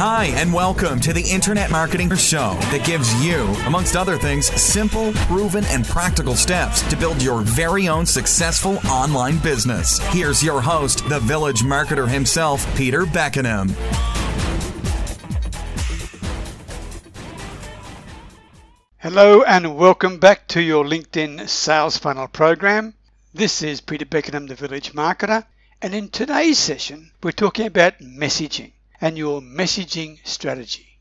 Hi, and welcome to the Internet Marketing Show that gives you, amongst other things, simple, proven, and practical steps to build your very own successful online business. Here's your host, the village marketer himself, Peter Beckenham. Hello, and welcome back to your LinkedIn Sales Funnel program. This is Peter Beckenham, the village marketer, and in today's session, we're talking about messaging and your messaging strategy.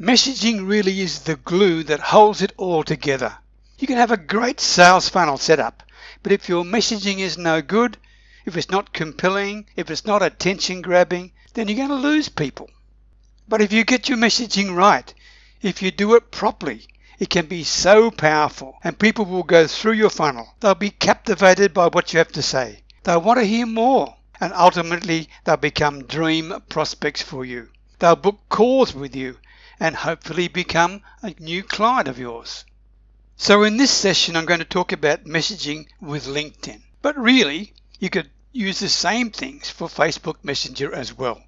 Messaging really is the glue that holds it all together. You can have a great sales funnel set up, but if your messaging is no good, if it's not compelling, if it's not attention grabbing, then you're going to lose people. But if you get your messaging right, if you do it properly, it can be so powerful and people will go through your funnel. They'll be captivated by what you have to say. They'll want to hear more and ultimately they'll become dream prospects for you. They'll book calls with you and hopefully become a new client of yours. So in this session, I'm going to talk about messaging with LinkedIn. But really, you could use the same things for Facebook Messenger as well.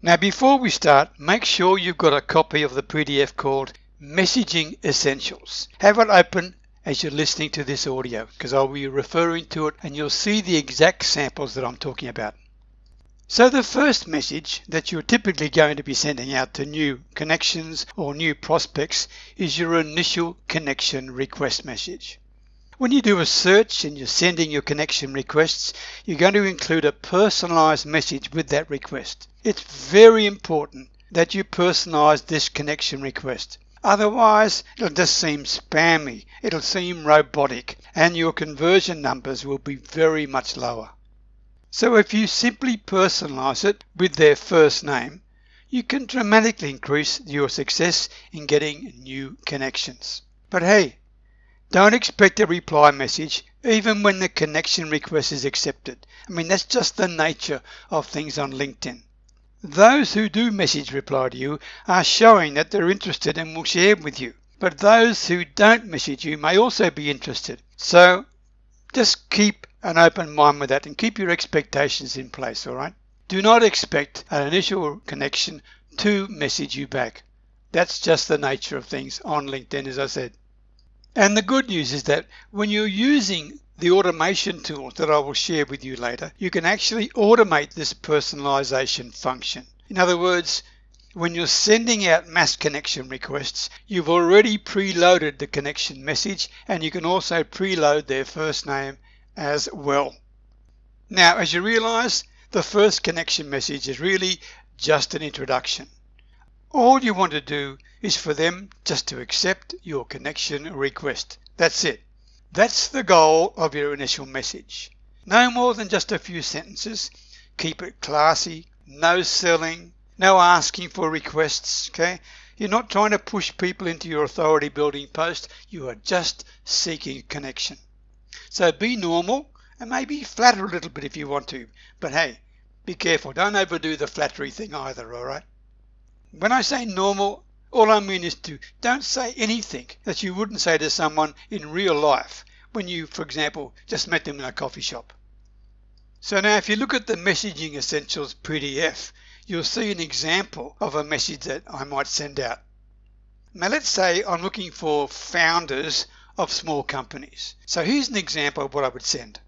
Now, before we start, make sure you've got a copy of the PDF called Messaging Essentials. Have it open as you're listening to this audio because I'll be referring to it and you'll see the exact samples that I'm talking about. So the first message that you're typically going to be sending out to new connections or new prospects is your initial connection request message. When you do a search and you're sending your connection requests, you're going to include a personalized message with that request. It's very important that you personalize this connection request. Otherwise, it'll just seem spammy, it'll seem robotic, and your conversion numbers will be very much lower. So if you simply personalize it with their first name, you can dramatically increase your success in getting new connections. But hey, don't expect a reply message even when the connection request is accepted. I mean, that's just the nature of things on LinkedIn. Those who do message reply to you are showing that they're interested and will share with you. But those who don't message you may also be interested. So just keep an open mind with that and keep your expectations in place, all right? Do not expect an initial connection to message you back. That's just the nature of things on LinkedIn, as I said. And the good news is that when you're using the automation tools that I will share with you later, you can actually automate this personalization function. In other words, when you're sending out mass connection requests, you've already preloaded the connection message and you can also preload their first name as well. Now, as you realize, the first connection message is really just an introduction. All you want to do is for them just to accept your connection request. That's it. That's the goal of your initial message. No more than just a few sentences. Keep it classy, no selling, no asking for requests, okay? You're not trying to push people into your authority building post, you are just seeking connection. So be normal and maybe flatter a little bit if you want to, but hey, be careful, don't overdo the flattery thing either, alright? When I say normal, all I mean is to don't say anything that you wouldn't say to someone in real life when you, for example, just met them in a coffee shop. So now if you look at the Messaging Essentials PDF, you'll see an example of a message that I might send out. Now let's say I'm looking for founders of small companies. So here's an example of what I would send.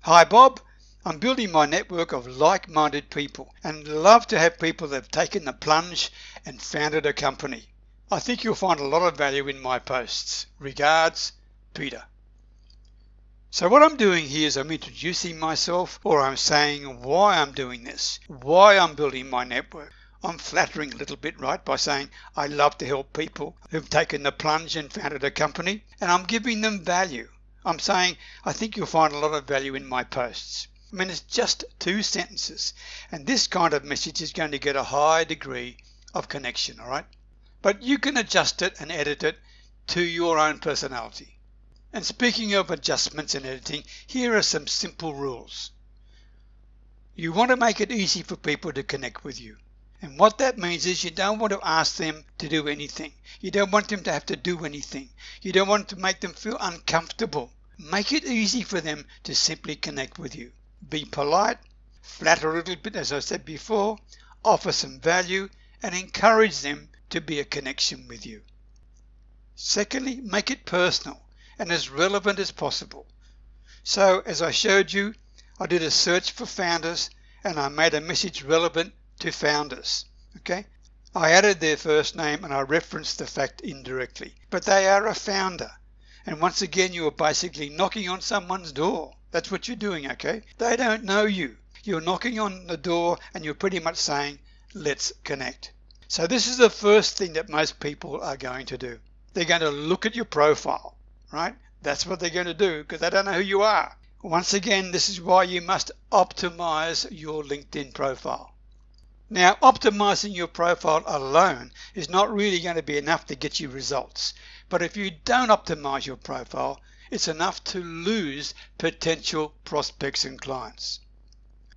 Hi Bob, I'm building my network of like-minded people and love to have people that have taken the plunge and founded a company. I think you'll find a lot of value in my posts. Regards, Peter. So what I'm doing here is I'm introducing myself or I'm saying why I'm doing this, why I'm building my network. I'm flattering a little bit, right, by saying I love to help people who've taken the plunge and founded a company and I'm giving them value. I'm saying I think you'll find a lot of value in my posts. I mean, it's just two sentences. And this kind of message is going to get a high degree of connection, all right? But you can adjust it and edit it to your own personality. And speaking of adjustments and editing, here are some simple rules. You want to make it easy for people to connect with you. And what that means is you don't want to ask them to do anything. You don't want them to have to do anything. You don't want to make them feel uncomfortable. Make it easy for them to simply connect with you be polite, flatter a little bit, as I said before, offer some value, and encourage them to be a connection with you. Secondly, make it personal and as relevant as possible. So, as I showed you, I did a search for founders and I made a message relevant to founders. Okay, I added their first name and I referenced the fact indirectly, but they are a founder. And once again, you are basically knocking on someone's door. That's what you're doing, okay? They don't know you. You're knocking on the door and you're pretty much saying, let's connect. So, this is the first thing that most people are going to do. They're going to look at your profile, right? That's what they're going to do because they don't know who you are. Once again, this is why you must optimize your LinkedIn profile. Now, optimizing your profile alone is not really going to be enough to get you results. But if you don't optimize your profile, it's enough to lose potential prospects and clients.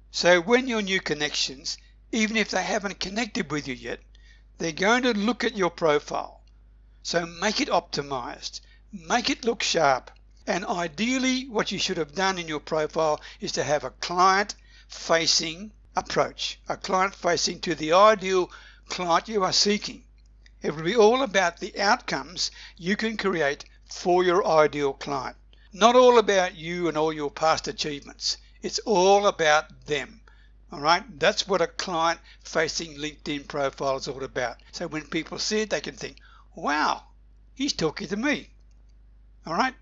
So when your new connections, even if they haven't connected with you yet, they're going to look at your profile so make it optimized, make it look sharp. And ideally, what you should have done in your profile is to have a client facing approach, a client facing to the ideal client you are seeking. It will be all about the outcomes you can create for your ideal client. Not all about you and all your past achievements. It's all about them. All right, that's what a client facing LinkedIn profile is all about. So when people see it, they can think, wow, he's talking to me. All right.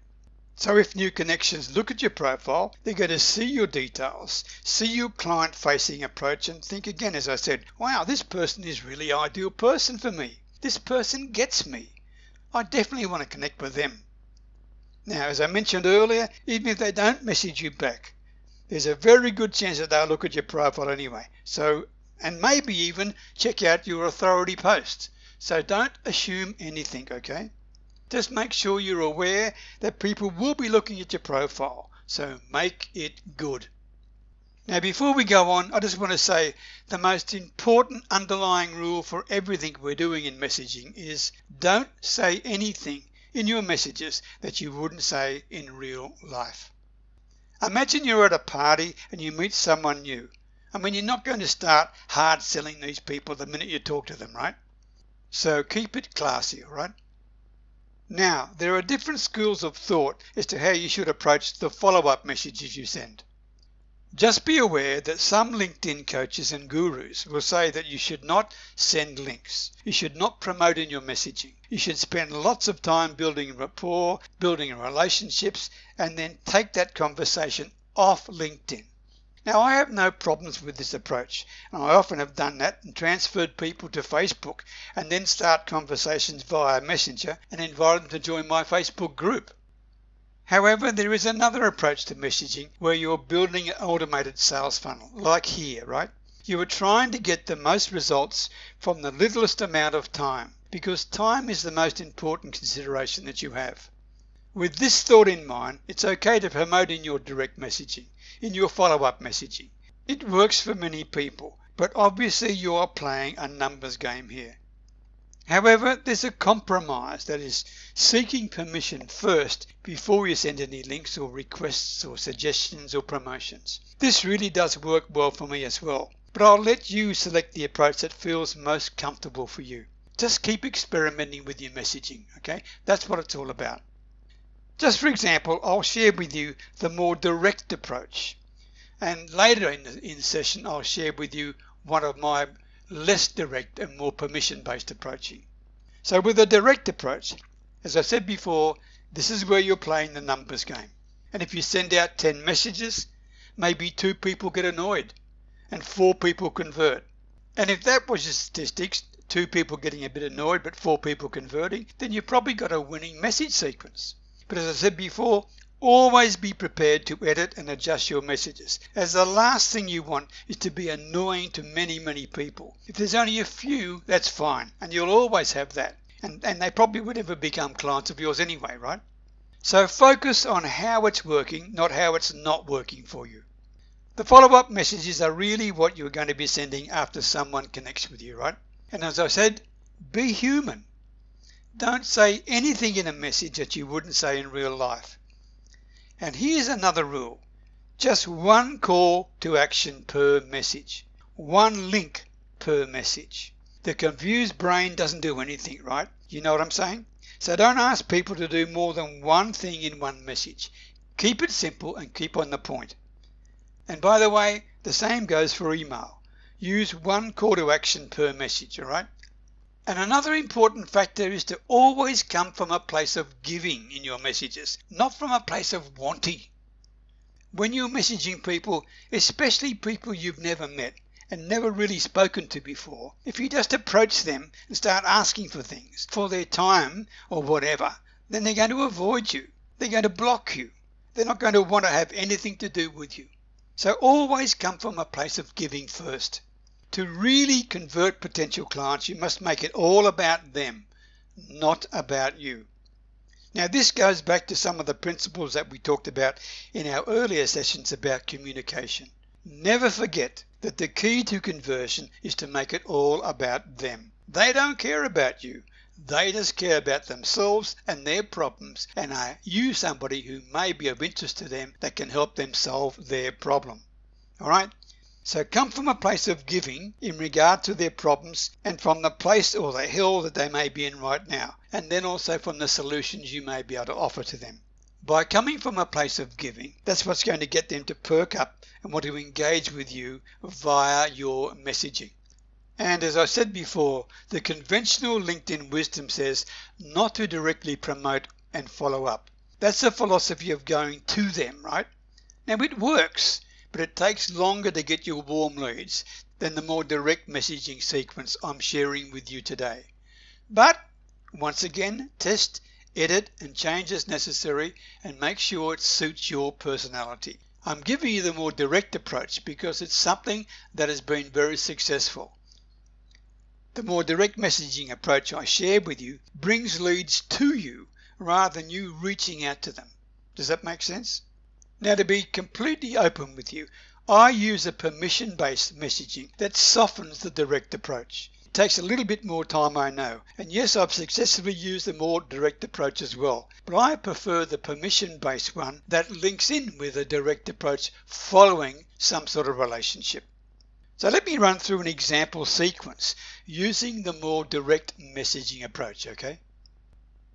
So if new connections look at your profile, they're going to see your details, see your client facing approach and think again, as I said, wow, this person is really ideal person for me. This person gets me. I definitely want to connect with them. Now, as I mentioned earlier, even if they don't message you back, there's a very good chance that they'll look at your profile anyway. So, and maybe even check out your authority posts. So don't assume anything, okay? Just make sure you're aware that people will be looking at your profile. So make it good. Now, before we go on, I just want to say the most important underlying rule for everything we're doing in messaging is don't say anything in your messages that you wouldn't say in real life. Imagine you're at a party and you meet someone new. I mean, you're not going to start hard selling these people the minute you talk to them, right? So keep it classy, all right? Now, there are different schools of thought as to how you should approach the follow-up messages you send. Just be aware that some LinkedIn coaches and gurus will say that you should not send links. You should not promote in your messaging. You should spend lots of time building rapport, building relationships, and then take that conversation off LinkedIn. Now, I have no problems with this approach, and I often have done that and transferred people to Facebook and then start conversations via Messenger and invite them to join my Facebook group. However, there is another approach to messaging where you're building an automated sales funnel, like here, right? You are trying to get the most results from the littlest amount of time because time is the most important consideration that you have. With this thought in mind, it's okay to promote in your direct messaging in your follow-up messaging. It works for many people, but obviously you are playing a numbers game here. However, there's a compromise that is seeking permission first before you send any links or requests or suggestions or promotions. This really does work well for me as well, but I'll let you select the approach that feels most comfortable for you. Just keep experimenting with your messaging, okay? That's what it's all about. Just for example, I'll share with you the more direct approach. And later in the, in session, I'll share with you one of my less direct and more permission-based approaching. So with a direct approach, as I said before, this is where you're playing the numbers game. And if you send out 10 messages, maybe two people get annoyed and four people convert. And if that was your statistics, two people getting a bit annoyed but four people converting, then you've probably got a winning message sequence. But as I said before, always be prepared to edit and adjust your messages, as the last thing you want is to be annoying to many, many people. If there's only a few, that's fine, and you'll always have that. And, and they probably would never become clients of yours anyway, right? So focus on how it's working, not how it's not working for you. The follow-up messages are really what you're going to be sending after someone connects with you, right? And as I said, be human. Don't say anything in a message that you wouldn't say in real life. And here's another rule. Just one call to action per message. One link per message. The confused brain doesn't do anything, right? You know what I'm saying? So don't ask people to do more than one thing in one message. Keep it simple and keep on the point. And by the way, the same goes for email. Use one call to action per message, alright? And another important factor is to always come from a place of giving in your messages, not from a place of wanting. When you're messaging people, especially people you've never met, and never really spoken to before, if you just approach them and start asking for things, for their time or whatever, then they're going to avoid you. They're going to block you. They're not going to want to have anything to do with you. So always come from a place of giving first. To really convert potential clients, you must make it all about them, not about you. Now, this goes back to some of the principles that we talked about in our earlier sessions about communication. Never forget that the key to conversion is to make it all about them. They don't care about you. They just care about themselves and their problems, and are you somebody who may be of interest to them that can help them solve their problem? All right? So come from a place of giving in regard to their problems and from the place or the hill that they may be in right now, and then also from the solutions you may be able to offer to them. By coming from a place of giving, that's what's going to get them to perk up and want to engage with you via your messaging. And as I said before, the conventional LinkedIn wisdom says not to directly promote and follow up. That's the philosophy of going to them, right? Now it works, but it takes longer to get your warm leads than the more direct messaging sequence I'm sharing with you today. But once again, test edit and change as necessary and make sure it suits your personality. I'm giving you the more direct approach because it's something that has been very successful. The more direct messaging approach I share with you brings leads to you rather than you reaching out to them. Does that make sense? Now, to be completely open with you, I use a permission based messaging that softens the direct approach It takes a little bit more time, I know. And yes, I've successfully used the more direct approach as well. But I prefer the permission based one that links in with a direct approach following some sort of relationship. So let me run through an example sequence using the more direct messaging approach, okay?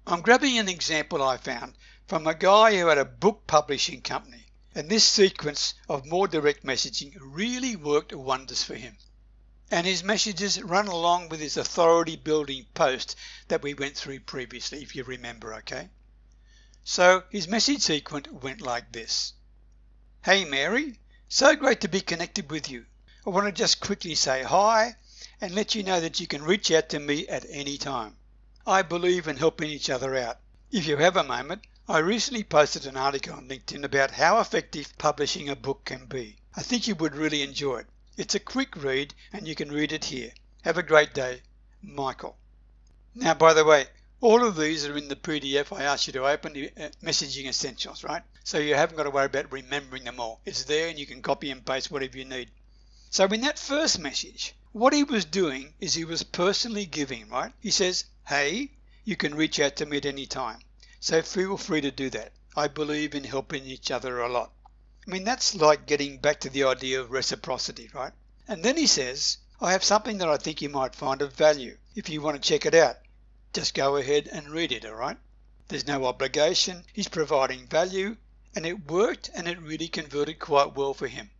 I'm grabbing an example I found from a guy who had a book publishing company. And this sequence of more direct messaging really worked wonders for him and his messages run along with his authority building post that we went through previously, if you remember, okay? So his message sequence went like this Hey Mary, so great to be connected with you. I want to just quickly say hi and let you know that you can reach out to me at any time. I believe in helping each other out. If you have a moment, I recently posted an article on LinkedIn about how effective publishing a book can be. I think you would really enjoy it. It's a quick read and you can read it here. Have a great day, Michael. Now, by the way, all of these are in the PDF I asked you to open, uh, Messaging Essentials, right? So you haven't got to worry about remembering them all. It's there and you can copy and paste whatever you need. So in that first message, what he was doing is he was personally giving, right? He says, hey, you can reach out to me at any time. So feel free to do that. I believe in helping each other a lot. I mean, that's like getting back to the idea of reciprocity, right? And then he says, I have something that I think you might find of value. If you want to check it out, just go ahead and read it, all right? There's no obligation. He's providing value, and it worked and it really converted quite well for him.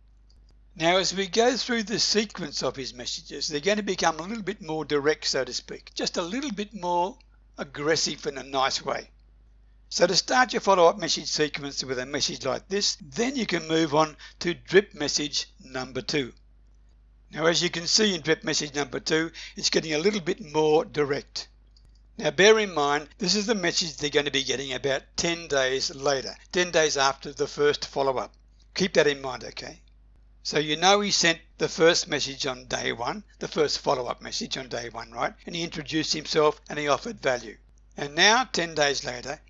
Now, as we go through the sequence of his messages, they're going to become a little bit more direct, so to speak, just a little bit more aggressive in a nice way. So to start your follow-up message sequence with a message like this, then you can move on to drip message number two. Now as you can see in drip message number two, it's getting a little bit more direct. Now bear in mind, this is the message they're going to be getting about 10 days later, 10 days after the first follow-up. Keep that in mind, okay? So you know he sent the first message on day one, the first follow-up message on day one, right? And he introduced himself and he offered value. And now, 10 days later,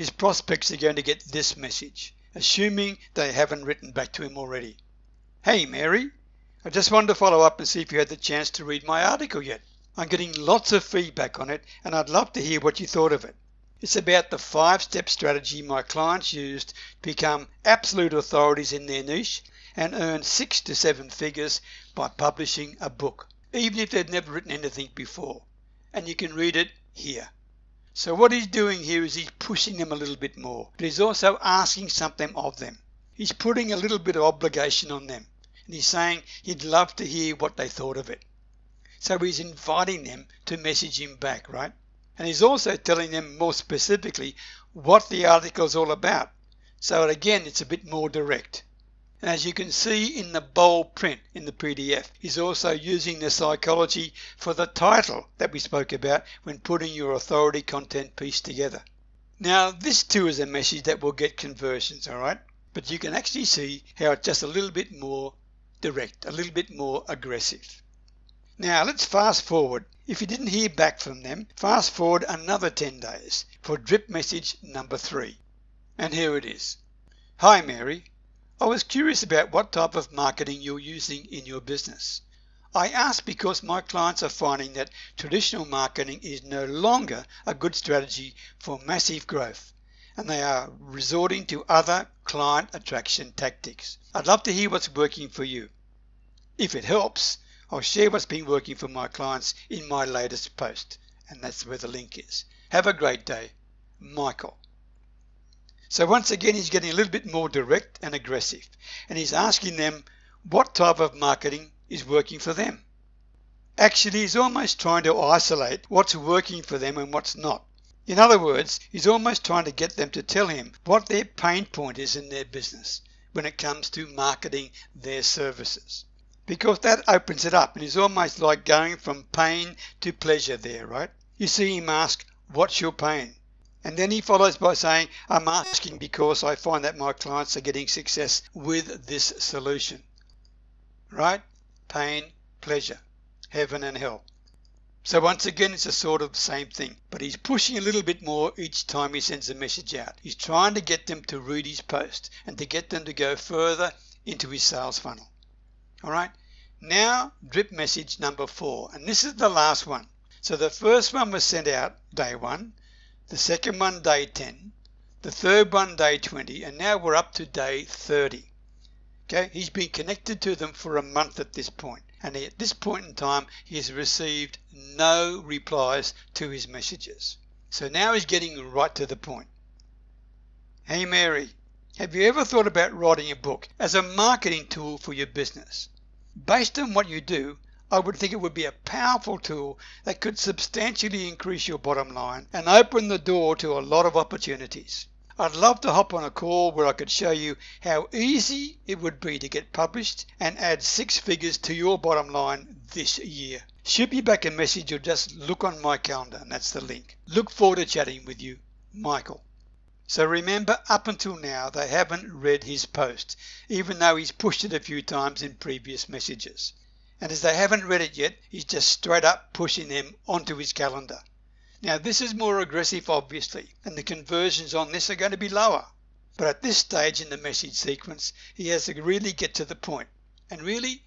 his prospects are going to get this message, assuming they haven't written back to him already. Hey Mary, I just wanted to follow up and see if you had the chance to read my article yet. I'm getting lots of feedback on it and I'd love to hear what you thought of it. It's about the five step strategy my clients used to become absolute authorities in their niche and earn six to seven figures by publishing a book. even if they've never written anything before. And you can read it here. So what he's doing here is he's pushing them a little bit more, but he's also asking something of them. He's putting a little bit of obligation on them, and he's saying he'd love to hear what they thought of it. So he's inviting them to message him back, right? And he's also telling them more specifically what the article is all about. So again, it's a bit more direct. And as you can see in the bold print in the PDF, he's also using the psychology for the title that we spoke about when putting your authority content piece together. Now, this too is a message that will get conversions, alright? But you can actually see how it's just a little bit more direct, a little bit more aggressive. Now, let's fast forward. If you didn't hear back from them, fast forward another 10 days for drip message number 3. And here it is. Hi, Mary. I was curious about what type of marketing you're using in your business. I ask because my clients are finding that traditional marketing is no longer a good strategy for massive growth and they are resorting to other client attraction tactics. I'd love to hear what's working for you. If it helps, I'll share what's been working for my clients in my latest post, and that's where the link is. Have a great day. Michael. So once again, he's getting a little bit more direct and aggressive, and he's asking them what type of marketing is working for them. Actually, he's almost trying to isolate what's working for them and what's not. In other words, he's almost trying to get them to tell him what their pain point is in their business when it comes to marketing their services. Because that opens it up and is almost like going from pain to pleasure there, right? You see him ask, What's your pain? And then he follows by saying, I'm asking because I find that my clients are getting success with this solution. Right? Pain, pleasure, heaven and hell. So once again, it's a sort of same thing, but he's pushing a little bit more each time he sends a message out. He's trying to get them to read his post and to get them to go further into his sales funnel. All right. Now, drip message number four, and this is the last one. So the first one was sent out day one, the second one day 10, the third one day 20, and now we're up to day 30. Okay, he's been connected to them for a month at this point, and at this point in time, he has received no replies to his messages. So now he's getting right to the point. Hey Mary, have you ever thought about writing a book as a marketing tool for your business? Based on what you do, I would think it would be a powerful tool that could substantially increase your bottom line and open the door to a lot of opportunities. I'd love to hop on a call where I could show you how easy it would be to get published and add six figures to your bottom line this year. Shoot me back a message or just look on my calendar and that's the link. Look forward to chatting with you, Michael. So remember, up until now, they haven't read his post, even though he's pushed it a few times in previous messages and as they haven't read it yet, he's just straight up pushing them onto his calendar. Now, this is more aggressive, obviously, and the conversions on this are going to be lower. But at this stage in the message sequence, he has to really get to the point. And really,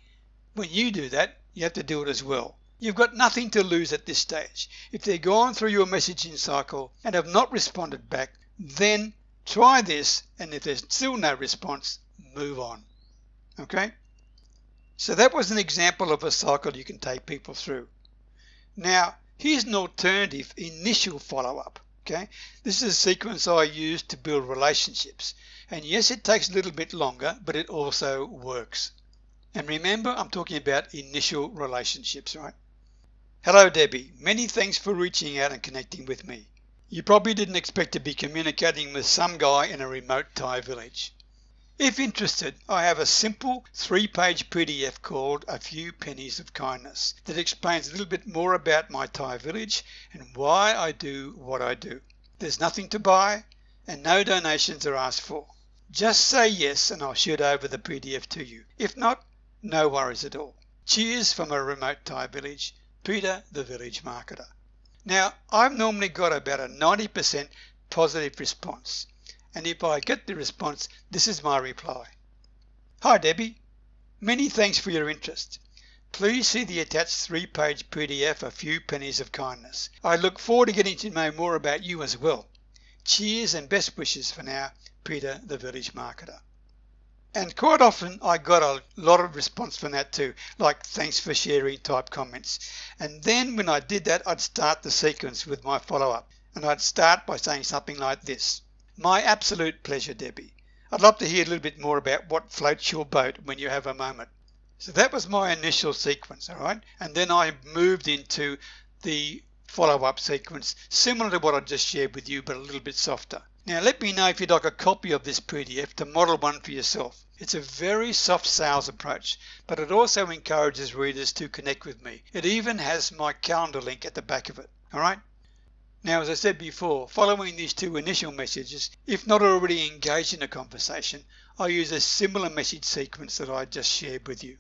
when you do that, you have to do it as well. You've got nothing to lose at this stage. If they're gone through your messaging cycle and have not responded back, then try this, and if there's still no response, move on. Okay? So that was an example of a cycle you can take people through. Now, here's an alternative initial follow-up. Okay, this is a sequence I use to build relationships. And yes, it takes a little bit longer, but it also works. And remember, I'm talking about initial relationships, right? Hello, Debbie. Many thanks for reaching out and connecting with me. You probably didn't expect to be communicating with some guy in a remote Thai village. If interested, I have a simple three page PDF called A Few Pennies of Kindness that explains a little bit more about my Thai village and why I do what I do. There's nothing to buy and no donations are asked for. Just say yes and I'll shoot over the PDF to you. If not, no worries at all. Cheers from a remote Thai village, Peter the Village Marketer. Now, I've normally got about a 90% positive response and if I get the response, this is my reply. Hi Debbie, many thanks for your interest. Please see the attached three-page PDF A Few Pennies of Kindness. I look forward to getting to know more about you as well. Cheers and best wishes for now, Peter the Village Marketer. And quite often I got a lot of response from that too, like thanks for sharing type comments. And then when I did that, I'd start the sequence with my follow up. And I'd start by saying something like this My absolute pleasure, Debbie. I'd love to hear a little bit more about what floats your boat when you have a moment. So that was my initial sequence, all right? And then I moved into the follow up sequence, similar to what I just shared with you, but a little bit softer. Now let me know if you'd like a copy of this PDF to model one for yourself. It's a very soft sales approach, but it also encourages readers to connect with me. It even has my calendar link at the back of it. Alright? Now, as I said before, following these two initial messages, if not already engaged in a conversation, I use a similar message sequence that I just shared with you.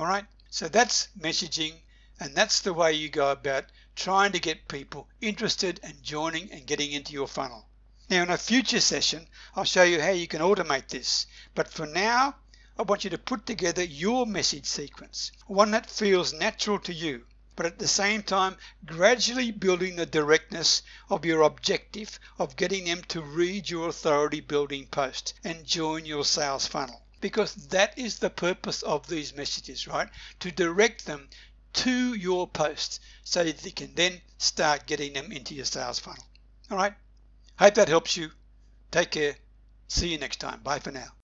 Alright? So that's messaging, and that's the way you go about trying to get people interested and joining and getting into your funnel. Now in a future session, I'll show you how you can automate this. But for now, I want you to put together your message sequence, one that feels natural to you, but at the same time gradually building the directness of your objective of getting them to read your authority building post and join your sales funnel. Because that is the purpose of these messages, right? To direct them to your post so that you can then start getting them into your sales funnel. All right. Hope that helps you. Take care. See you next time. Bye for now.